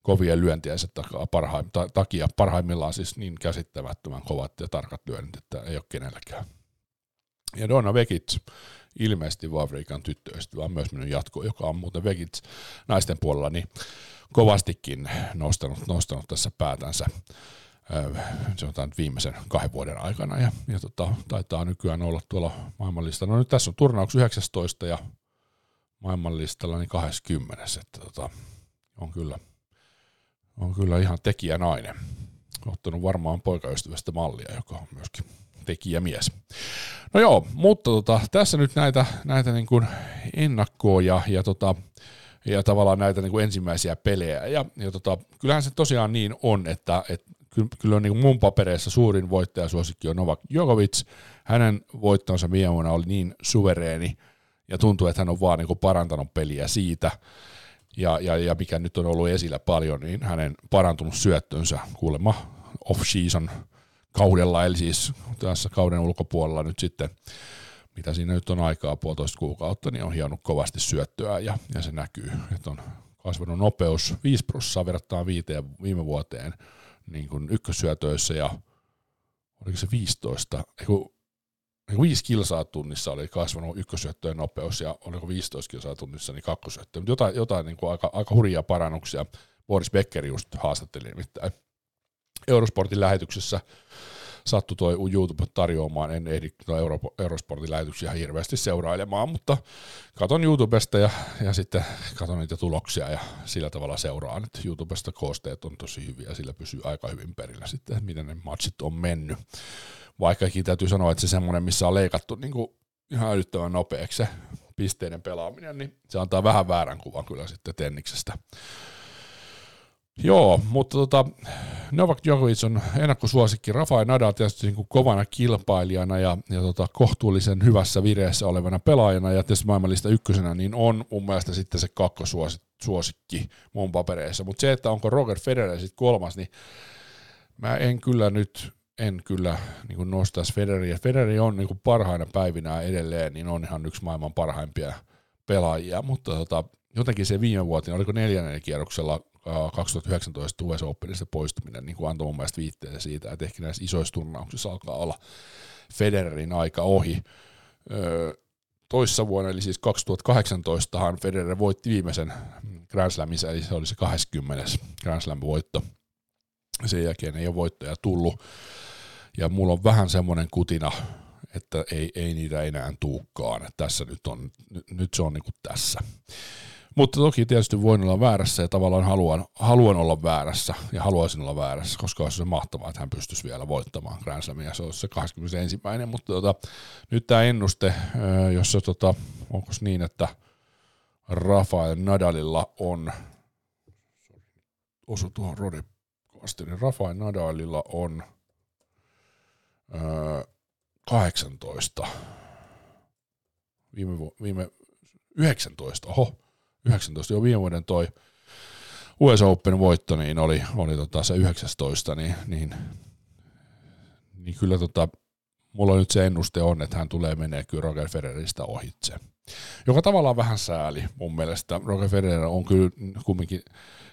kovien lyöntiensä parhaim, ta, takia parhaimmillaan siis niin käsittämättömän kovat ja tarkat lyönnit, että ei ole kenelläkään. Ja Donna Vekic, ilmeisesti Vavrikan tyttöystävä, on myös mennyt jatkoon, joka on muuten Vekic naisten puolella, niin kovastikin nostanut, nostanut tässä päätänsä sanotaan viimeisen kahden vuoden aikana ja, ja tota, taitaa nykyään olla tuolla maailmanlista. No nyt tässä on turnaus 19 ja maailmanlistalla niin 20. Että tota, on kyllä, on kyllä ihan tekijänainen. Ottanut varmaan poikaystävästä mallia, joka on myöskin tekijämies. No joo, mutta tota, tässä nyt näitä, näitä niin kuin ennakkoa ja, ja, tota, ja tavallaan näitä niin kuin ensimmäisiä pelejä. Ja, ja tota, kyllähän se tosiaan niin on, että, että kyllä on niin kuin mun papereissa suurin voittajasuosikki on Novak Djokovic. Hänen voittonsa vuonna oli niin suvereeni ja tuntuu, että hän on vaan niin kuin parantanut peliä siitä. Ja, ja, ja mikä nyt on ollut esillä paljon, niin hänen parantunut syöttönsä kuulemma off-season kaudella, eli siis tässä kauden ulkopuolella nyt sitten, mitä siinä nyt on aikaa, puolitoista kuukautta, niin on hionnut kovasti syöttöä ja, ja se näkyy, että on kasvanut nopeus 5 prosenttia verrattuna viiteen viime vuoteen niin kuin ykkössyötöissä ja oliko se 15, eiku, eiku 5 kilsaa tunnissa oli kasvanut ykkösyöttöjen nopeus ja oliko 15 kilsaa tunnissa niin kakkosyöttöä, mutta jotain, jotain niin kuin aika, aika hurjia parannuksia. Boris Becker just haastatteli nimittäin Eurosportin lähetyksessä sattui toi YouTube tarjoamaan, en ehdi Euro, Eurosportin lähetyksiä hirveästi seurailemaan, mutta katon YouTubesta ja, ja sitten katon niitä tuloksia ja sillä tavalla seuraan, että YouTubesta koosteet on tosi hyviä, sillä pysyy aika hyvin perillä sitten, miten ne matchit on mennyt. Vaikkakin täytyy sanoa, että se semmoinen, missä on leikattu niin kuin ihan älyttömän nopeaksi se pisteiden pelaaminen, niin se antaa vähän väärän kuvan kyllä sitten Tenniksestä. Joo, mutta tota, Novak Djokovic on ennakkosuosikki. Rafael Nadal tietysti niin kuin kovana kilpailijana ja, ja tota, kohtuullisen hyvässä vireessä olevana pelaajana ja tietysti maailmanlista ykkösenä, niin on mun mielestä sitten se kakkosuosikki mun papereissa. Mutta se, että onko Roger Federer sitten kolmas, niin mä en kyllä nyt en kyllä niin kuin nostaisi Federeriä. Federer on niin kuin parhaina päivinä edelleen, niin on ihan yksi maailman parhaimpia pelaajia, mutta tota, jotenkin se viime vuotena, oliko neljännen kierroksella 2019 US Openista poistuminen niin kuin antoi mun mielestä viitteitä siitä, että ehkä näissä isoissa turnauksissa alkaa olla Federerin aika ohi. toissa vuonna, eli siis 2018, Federer voitti viimeisen Grand Slamissa, eli se oli se 20. Grand Slam-voitto. Sen jälkeen ei ole voittoja tullut. Ja mulla on vähän semmoinen kutina, että ei, ei niitä enää tuukkaan. Tässä nyt on, nyt se on niin kuin tässä. Mutta toki tietysti voin olla väärässä ja tavallaan haluan, haluan olla väärässä ja haluaisin olla väärässä, koska olisi se mahtavaa, että hän pystyisi vielä voittamaan Grand Slamia. Se olisi se 21. Mutta tota, nyt tämä ennuste, jossa tota, onko niin, että Rafael Nadalilla on, osu tuohon Rodi niin Rafael Nadalilla on öö, 18. Viime, viime 19, oho, 19, jo viime vuoden toi US Open voitto, niin oli, oli tota se 19, niin, niin, niin kyllä tota, mulla nyt se ennuste on, että hän tulee menee kyllä Roger Federeristä ohitse. Joka tavallaan vähän sääli mun mielestä. Roger Federer on kyllä kumminkin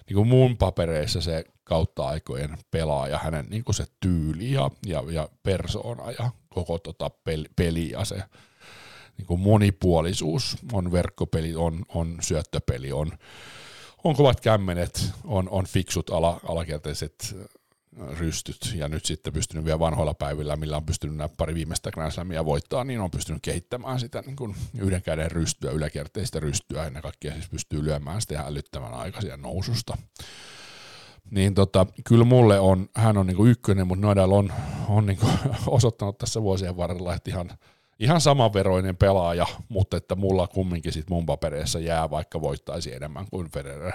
niin kuin mun papereissa se kautta aikojen pelaaja, hänen niin kuin se tyyli ja, ja, ja persoona ja koko tota peli, peli ja se niin kuin monipuolisuus, on verkkopeli, on, on syöttöpeli, on, on kovat kämmenet, on, on fiksut ala, alakertaiset äh, rystyt ja nyt sitten pystynyt vielä vanhoilla päivillä, millä on pystynyt nämä pari viimeistä Grand Slamia voittaa, niin on pystynyt kehittämään sitä niin kuin yhden käden rystyä, yläkerteistä rystyä, ennen kaikkea siis pystyy lyömään sitä ihan älyttömän aikaisia noususta. Niin tota, kyllä mulle on, hän on niin kuin ykkönen, mutta Nadal on, on niin kuin osoittanut tässä vuosien varrella, että ihan – ihan samanveroinen pelaaja, mutta että mulla kumminkin sit mun papereissa jää, vaikka voittaisi enemmän kuin Federer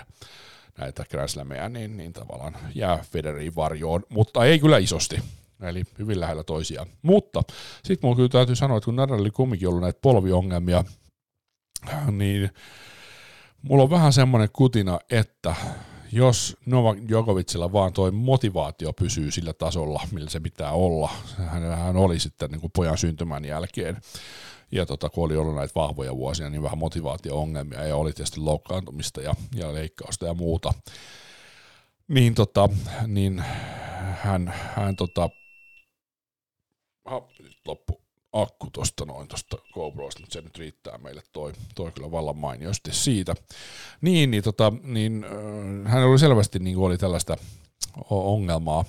näitä Grand niin, niin tavallaan jää Federerin varjoon, mutta ei kyllä isosti. Eli hyvin lähellä toisiaan. Mutta sitten mulla kyllä täytyy sanoa, että kun Nadalilla kumminkin ollut näitä polviongelmia, niin mulla on vähän semmoinen kutina, että jos Novak Djokovicilla vaan toi motivaatio pysyy sillä tasolla, millä se pitää olla, hän oli sitten niin kuin pojan syntymän jälkeen, ja tota, kun oli ollut näitä vahvoja vuosia, niin vähän motivaatio-ongelmia, ja oli tietysti loukkaantumista ja, ja leikkausta ja muuta, niin, tota, niin hän, hän tota, ha, nyt loppu akku tuosta noin tuosta GoProsta, mutta se nyt riittää meille toi, toi kyllä vallan mainiosti siitä. Niin, niin, tota, niin äh, hän oli selvästi niin oli tällaista ongelmaa,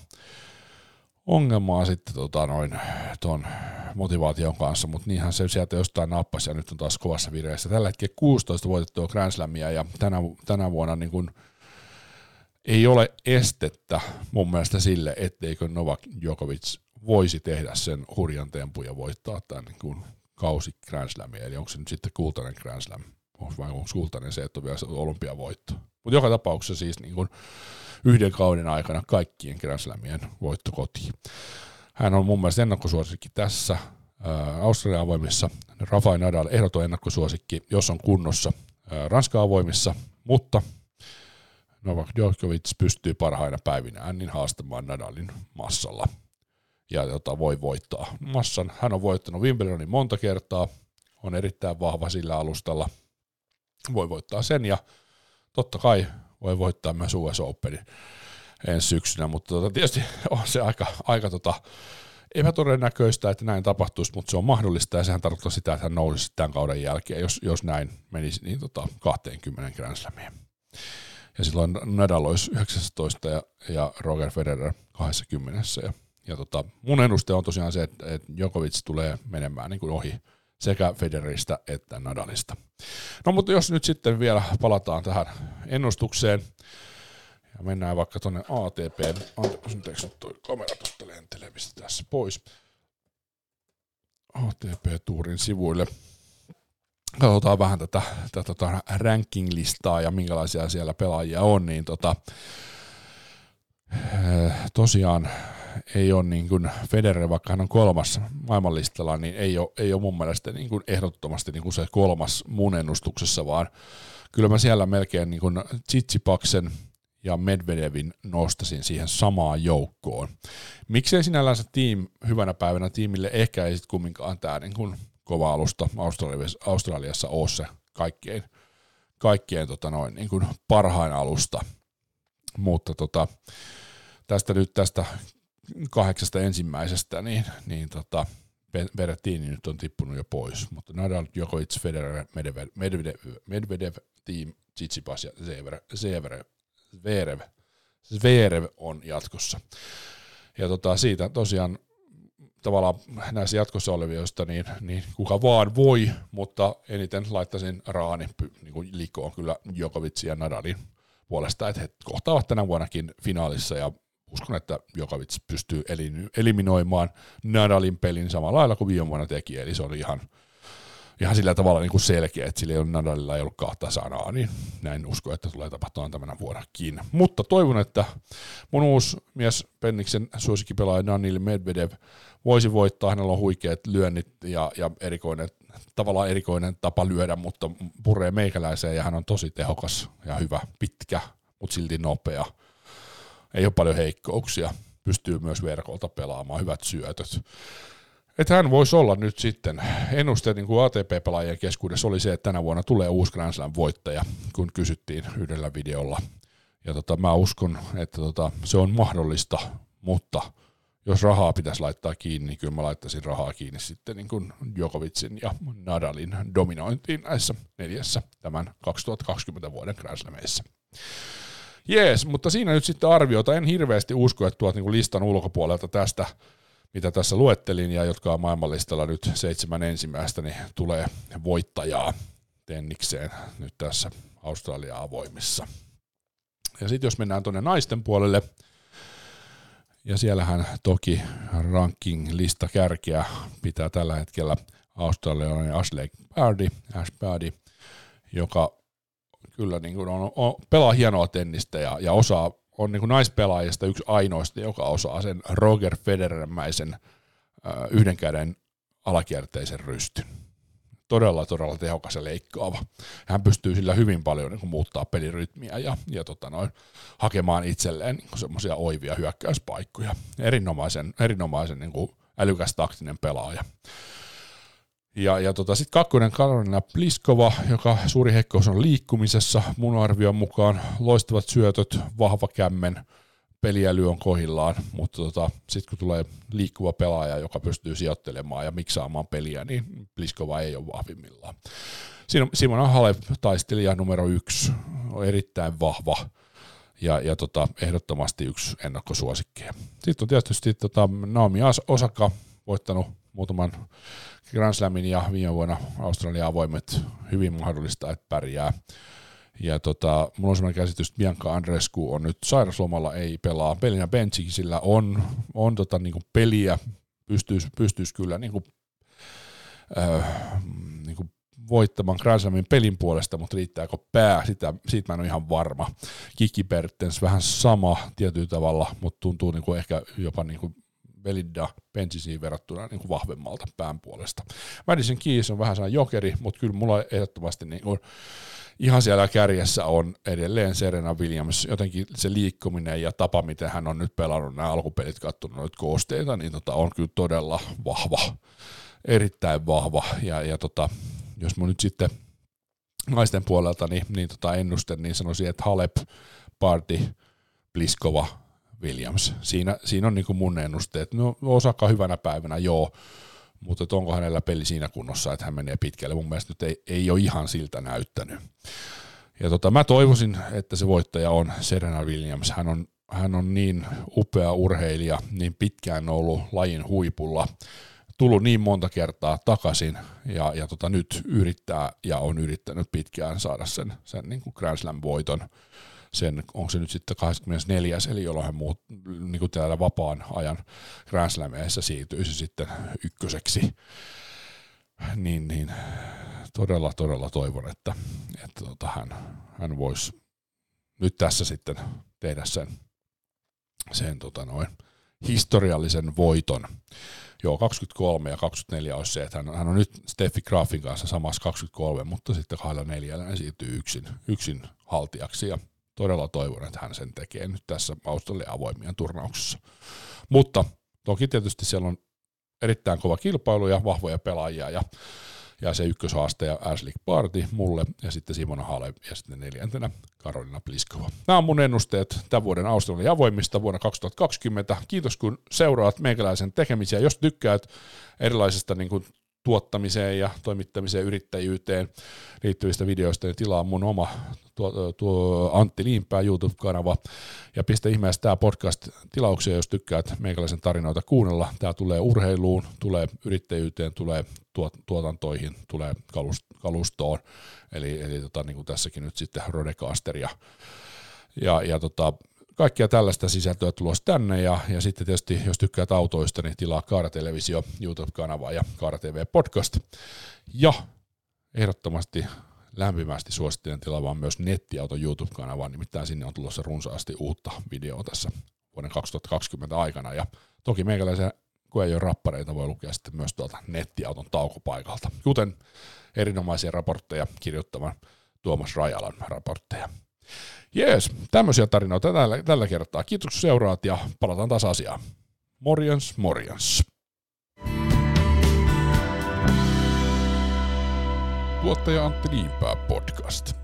ongelmaa sitten tota noin ton motivaation kanssa, mutta niinhän se sieltä jostain nappasi ja nyt on taas kovassa vireessä. Tällä hetkellä 16 voitettua Grand Slamia ja tänä, tänä vuonna niin kuin ei ole estettä mun mielestä sille, etteikö Novak Djokovic voisi tehdä sen hurjan tempun ja voittaa tämän niin kuin kausi Grand Slamia, eli onko se nyt sitten kultainen Grand Slam, vai onko kultainen se, että on vielä se olympiavoitto. Mutta joka tapauksessa siis niin kuin yhden kauden aikana kaikkien Grand Slamien voitto kotiin. Hän on mun mielestä ennakkosuosikki tässä Australian avoimissa. Rafael Nadal ehdoton ennakkosuosikki, jos on kunnossa Ranskan avoimissa, mutta Novak Djokovic pystyy parhaina päivinä Annin haastamaan Nadalin massalla ja jota voi voittaa massan. Hän on voittanut Wimbledonin monta kertaa, on erittäin vahva sillä alustalla, voi voittaa sen ja totta kai voi voittaa myös US Openin ensi syksynä, mutta tota, tietysti on se aika, aika tota, epätodennäköistä, että näin tapahtuisi, mutta se on mahdollista ja sehän tarkoittaa sitä, että hän nousisi tämän kauden jälkeen, jos, jos näin menisi niin tota, 20 Grand Slamia. Ja silloin Nadal olisi 19 ja, ja Roger Federer 20. Ja, ja tota, mun ennuste on tosiaan se, että, että Djokovic tulee menemään niin kuin ohi sekä Federeristä että Nadalista. No mutta jos nyt sitten vielä palataan tähän ennustukseen, ja mennään vaikka tuonne ATP, anteeksi nyt toi kamera tuosta lentelee, tässä pois, ATP-tuurin sivuille. Katsotaan vähän tätä, tätä tota ranking-listaa ja minkälaisia siellä pelaajia on, niin tota, eh, tosiaan ei ole niin kuin Federer, vaikka hän on kolmas maailmanlistalla, niin ei ole, ei ole mun mielestä niin kuin ehdottomasti niin kuin se kolmas mun ennustuksessa, vaan kyllä mä siellä melkein niin kuin Tsitsipaksen ja Medvedevin nostasin siihen samaan joukkoon. Miksei sinällänsä tiim hyvänä päivänä tiimille ehkä ei sitten kumminkaan tämä niin kuin kova alusta Australiassa, Australiassa ole se kaikkein, kaikkein tota noin, niin kuin parhain alusta, mutta tota, tästä nyt tästä kahdeksasta ensimmäisestä, niin, niin tota, Berrettini nyt on tippunut jo pois, mutta Nadal, Djokovic, Federer, Medvedev, Medvedev, Team, Tsitsipas ja Zverev, Zverev, Zverev, on jatkossa. Ja tota, siitä tosiaan tavallaan näissä jatkossa olevista, niin, niin kuka vaan voi, mutta eniten laittaisin raani niin kuin likoon kyllä Djokovic ja Nadalin puolesta, että he kohtaavat tänä vuonnakin finaalissa ja uskon, että Jokovic pystyy eliminoimaan Nadalin pelin samalla lailla kuin viime vuonna teki, eli se oli ihan, ihan sillä tavalla niin kuin selkeä, että sillä ei ole Nadalilla ei ollut kahta sanaa, niin näin uskon, että tulee tapahtumaan tämänä vuonnakin. Mutta toivon, että mun uusi mies Penniksen suosikkipelaaja Danil Medvedev voisi voittaa, hänellä on huikeat lyönnit ja, ja erikoinen, tavallaan erikoinen tapa lyödä, mutta puree meikäläiseen ja hän on tosi tehokas ja hyvä, pitkä, mutta silti nopea ei ole paljon heikkouksia, pystyy myös verkolta pelaamaan, hyvät syötöt. Että hän voisi olla nyt sitten, ennuste niin kuin ATP-pelaajien keskuudessa oli se, että tänä vuonna tulee uusi Grand Slam voittaja, kun kysyttiin yhdellä videolla. Ja tota, mä uskon, että tota, se on mahdollista, mutta jos rahaa pitäisi laittaa kiinni, niin kyllä mä laittaisin rahaa kiinni sitten niin kuin Djokovicin ja Nadalin dominointiin näissä neljässä tämän 2020 vuoden Grand Slameissa. Jees, mutta siinä nyt sitten arviota. En hirveästi usko, että tuot niinku listan ulkopuolelta tästä, mitä tässä luettelin, ja jotka on maailmanlistalla nyt seitsemän ensimmäistä, niin tulee voittajaa tennikseen nyt tässä Australia avoimissa. Ja sitten jos mennään tuonne naisten puolelle, ja siellähän toki ranking-lista kärkeä pitää tällä hetkellä australialainen Ashley Barty, Ash Barty, joka kyllä niin kuin on, on, pelaa hienoa tennistä ja, ja osaa, on niin kuin naispelaajista yksi ainoista, joka osaa sen Roger Federermäisen äh, yhden käden alakierteisen rystyn. Todella, todella tehokas ja leikkaava. Hän pystyy sillä hyvin paljon niin kuin muuttaa pelirytmiä ja, ja tota noin, hakemaan itselleen niin semmoisia oivia hyökkäyspaikkoja. Erinomaisen, erinomaisen niin kuin älykäs taktinen pelaaja. Ja, ja tota, sitten kakkonen Karolina Pliskova, joka suuri heikkous on liikkumisessa mun arvion mukaan. Loistavat syötöt, vahva kämmen, peliäly on kohillaan, mutta tota, sitten kun tulee liikkuva pelaaja, joka pystyy sijoittelemaan ja miksaamaan peliä, niin Pliskova ei ole vahvimmillaan. Simona Halep, taistelija numero yksi, on erittäin vahva ja, ja tota, ehdottomasti yksi ennakkosuosikki. Sitten on tietysti tota, Naomi Osaka, voittanut muutaman Grand Slamin ja viime vuonna Australian avoimet hyvin mahdollista, että pärjää. Ja tota, mulla on sellainen käsitys, että Bianca Andrescu on nyt sairaslomalla, ei pelaa pelinä benchikin, sillä on, on tota, niin kuin peliä, pystyisi, pystyisi kyllä niin kuin, äh, niin kuin voittamaan Grand Slamin pelin puolesta, mutta riittääkö pää, sitä, siitä mä en ole ihan varma. Kiki Bertens vähän sama tietyllä tavalla, mutta tuntuu niin kuin ehkä jopa niin kuin Belinda Benzisiin verrattuna niin kuin vahvemmalta pään puolesta. Madison Keys on vähän sellainen jokeri, mutta kyllä mulla ehdottomasti niin kuin ihan siellä kärjessä on edelleen Serena Williams, jotenkin se liikkuminen ja tapa, miten hän on nyt pelannut nämä alkupelit, katsonut noita koosteita, niin tota, on kyllä todella vahva, erittäin vahva, ja, ja tota, jos mun nyt sitten naisten puolelta niin, niin tota ennusten, niin sanoisin, että Halep, Party, Pliskova, Williams. Siinä, siinä on niin kuin mun ennusteet. No Osaka hyvänä päivänä, joo, mutta onko hänellä peli siinä kunnossa, että hän menee pitkälle. Mun mielestä nyt ei, ei ole ihan siltä näyttänyt. Ja tota, mä toivoisin, että se voittaja on Serena Williams. Hän on, hän on niin upea urheilija, niin pitkään ollut lajin huipulla, tullut niin monta kertaa takaisin ja, ja tota, nyt yrittää ja on yrittänyt pitkään saada sen, sen niin kuin Grand Slam-voiton sen, onko se nyt sitten 24. eli jolloin muut, niin kuin täällä vapaan ajan Grand Slameissa siirtyisi sitten ykköseksi. Niin, niin todella, todella toivon, että, että tota, hän, hän voisi nyt tässä sitten tehdä sen, sen tota noin, historiallisen voiton. Joo, 23 ja 24 olisi se, että hän, hän on nyt Steffi Grafin kanssa samassa 23, mutta sitten 24 hän siirtyy yksin, yksin haltijaksi ja todella toivon, että hän sen tekee nyt tässä Australian avoimien turnauksessa. Mutta toki tietysti siellä on erittäin kova kilpailu ja vahvoja pelaajia ja, ja se ykköshaastaja Ashley Party mulle ja sitten Simona Hale ja sitten neljäntenä Karolina Pliskova. Nämä on mun ennusteet tämän vuoden Australian avoimista vuonna 2020. Kiitos kun seuraat meikäläisen tekemisiä. Jos tykkäät erilaisista niin kuin tuottamiseen ja toimittamiseen yrittäjyyteen liittyvistä videoista, niin tilaa mun oma tuo, tuo Antti Liimpää YouTube-kanava. Ja pistä ihmeessä tämä podcast tilauksia, jos tykkäät meikäläisen tarinoita kuunnella. Tämä tulee urheiluun, tulee yrittäjyyteen, tulee tuotantoihin, tulee kalustoon, eli, eli tota, niin kuin tässäkin nyt sitten Rodecaster ja, ja, ja tota, kaikkia tällaista sisältöä tulossa tänne ja, ja sitten tietysti jos tykkäät autoista, niin tilaa Kaara Televisio YouTube-kanava ja Kaara TV Podcast. Ja ehdottomasti lämpimästi suosittelen tilaamaan myös nettiauto YouTube-kanavaa, nimittäin sinne on tulossa runsaasti uutta videoa tässä vuoden 2020 aikana. Ja toki meikäläisen, kun ei ole rappareita, voi lukea sitten myös tuolta nettiauton taukopaikalta, kuten erinomaisia raportteja kirjoittavan Tuomas Rajalan raportteja. Jees, tämmöisiä tarinoita tällä, tällä kertaa. Kiitos seuraat ja palataan taas asiaan. Morjens, morjens. Tuottaja Antti Niinpää podcast.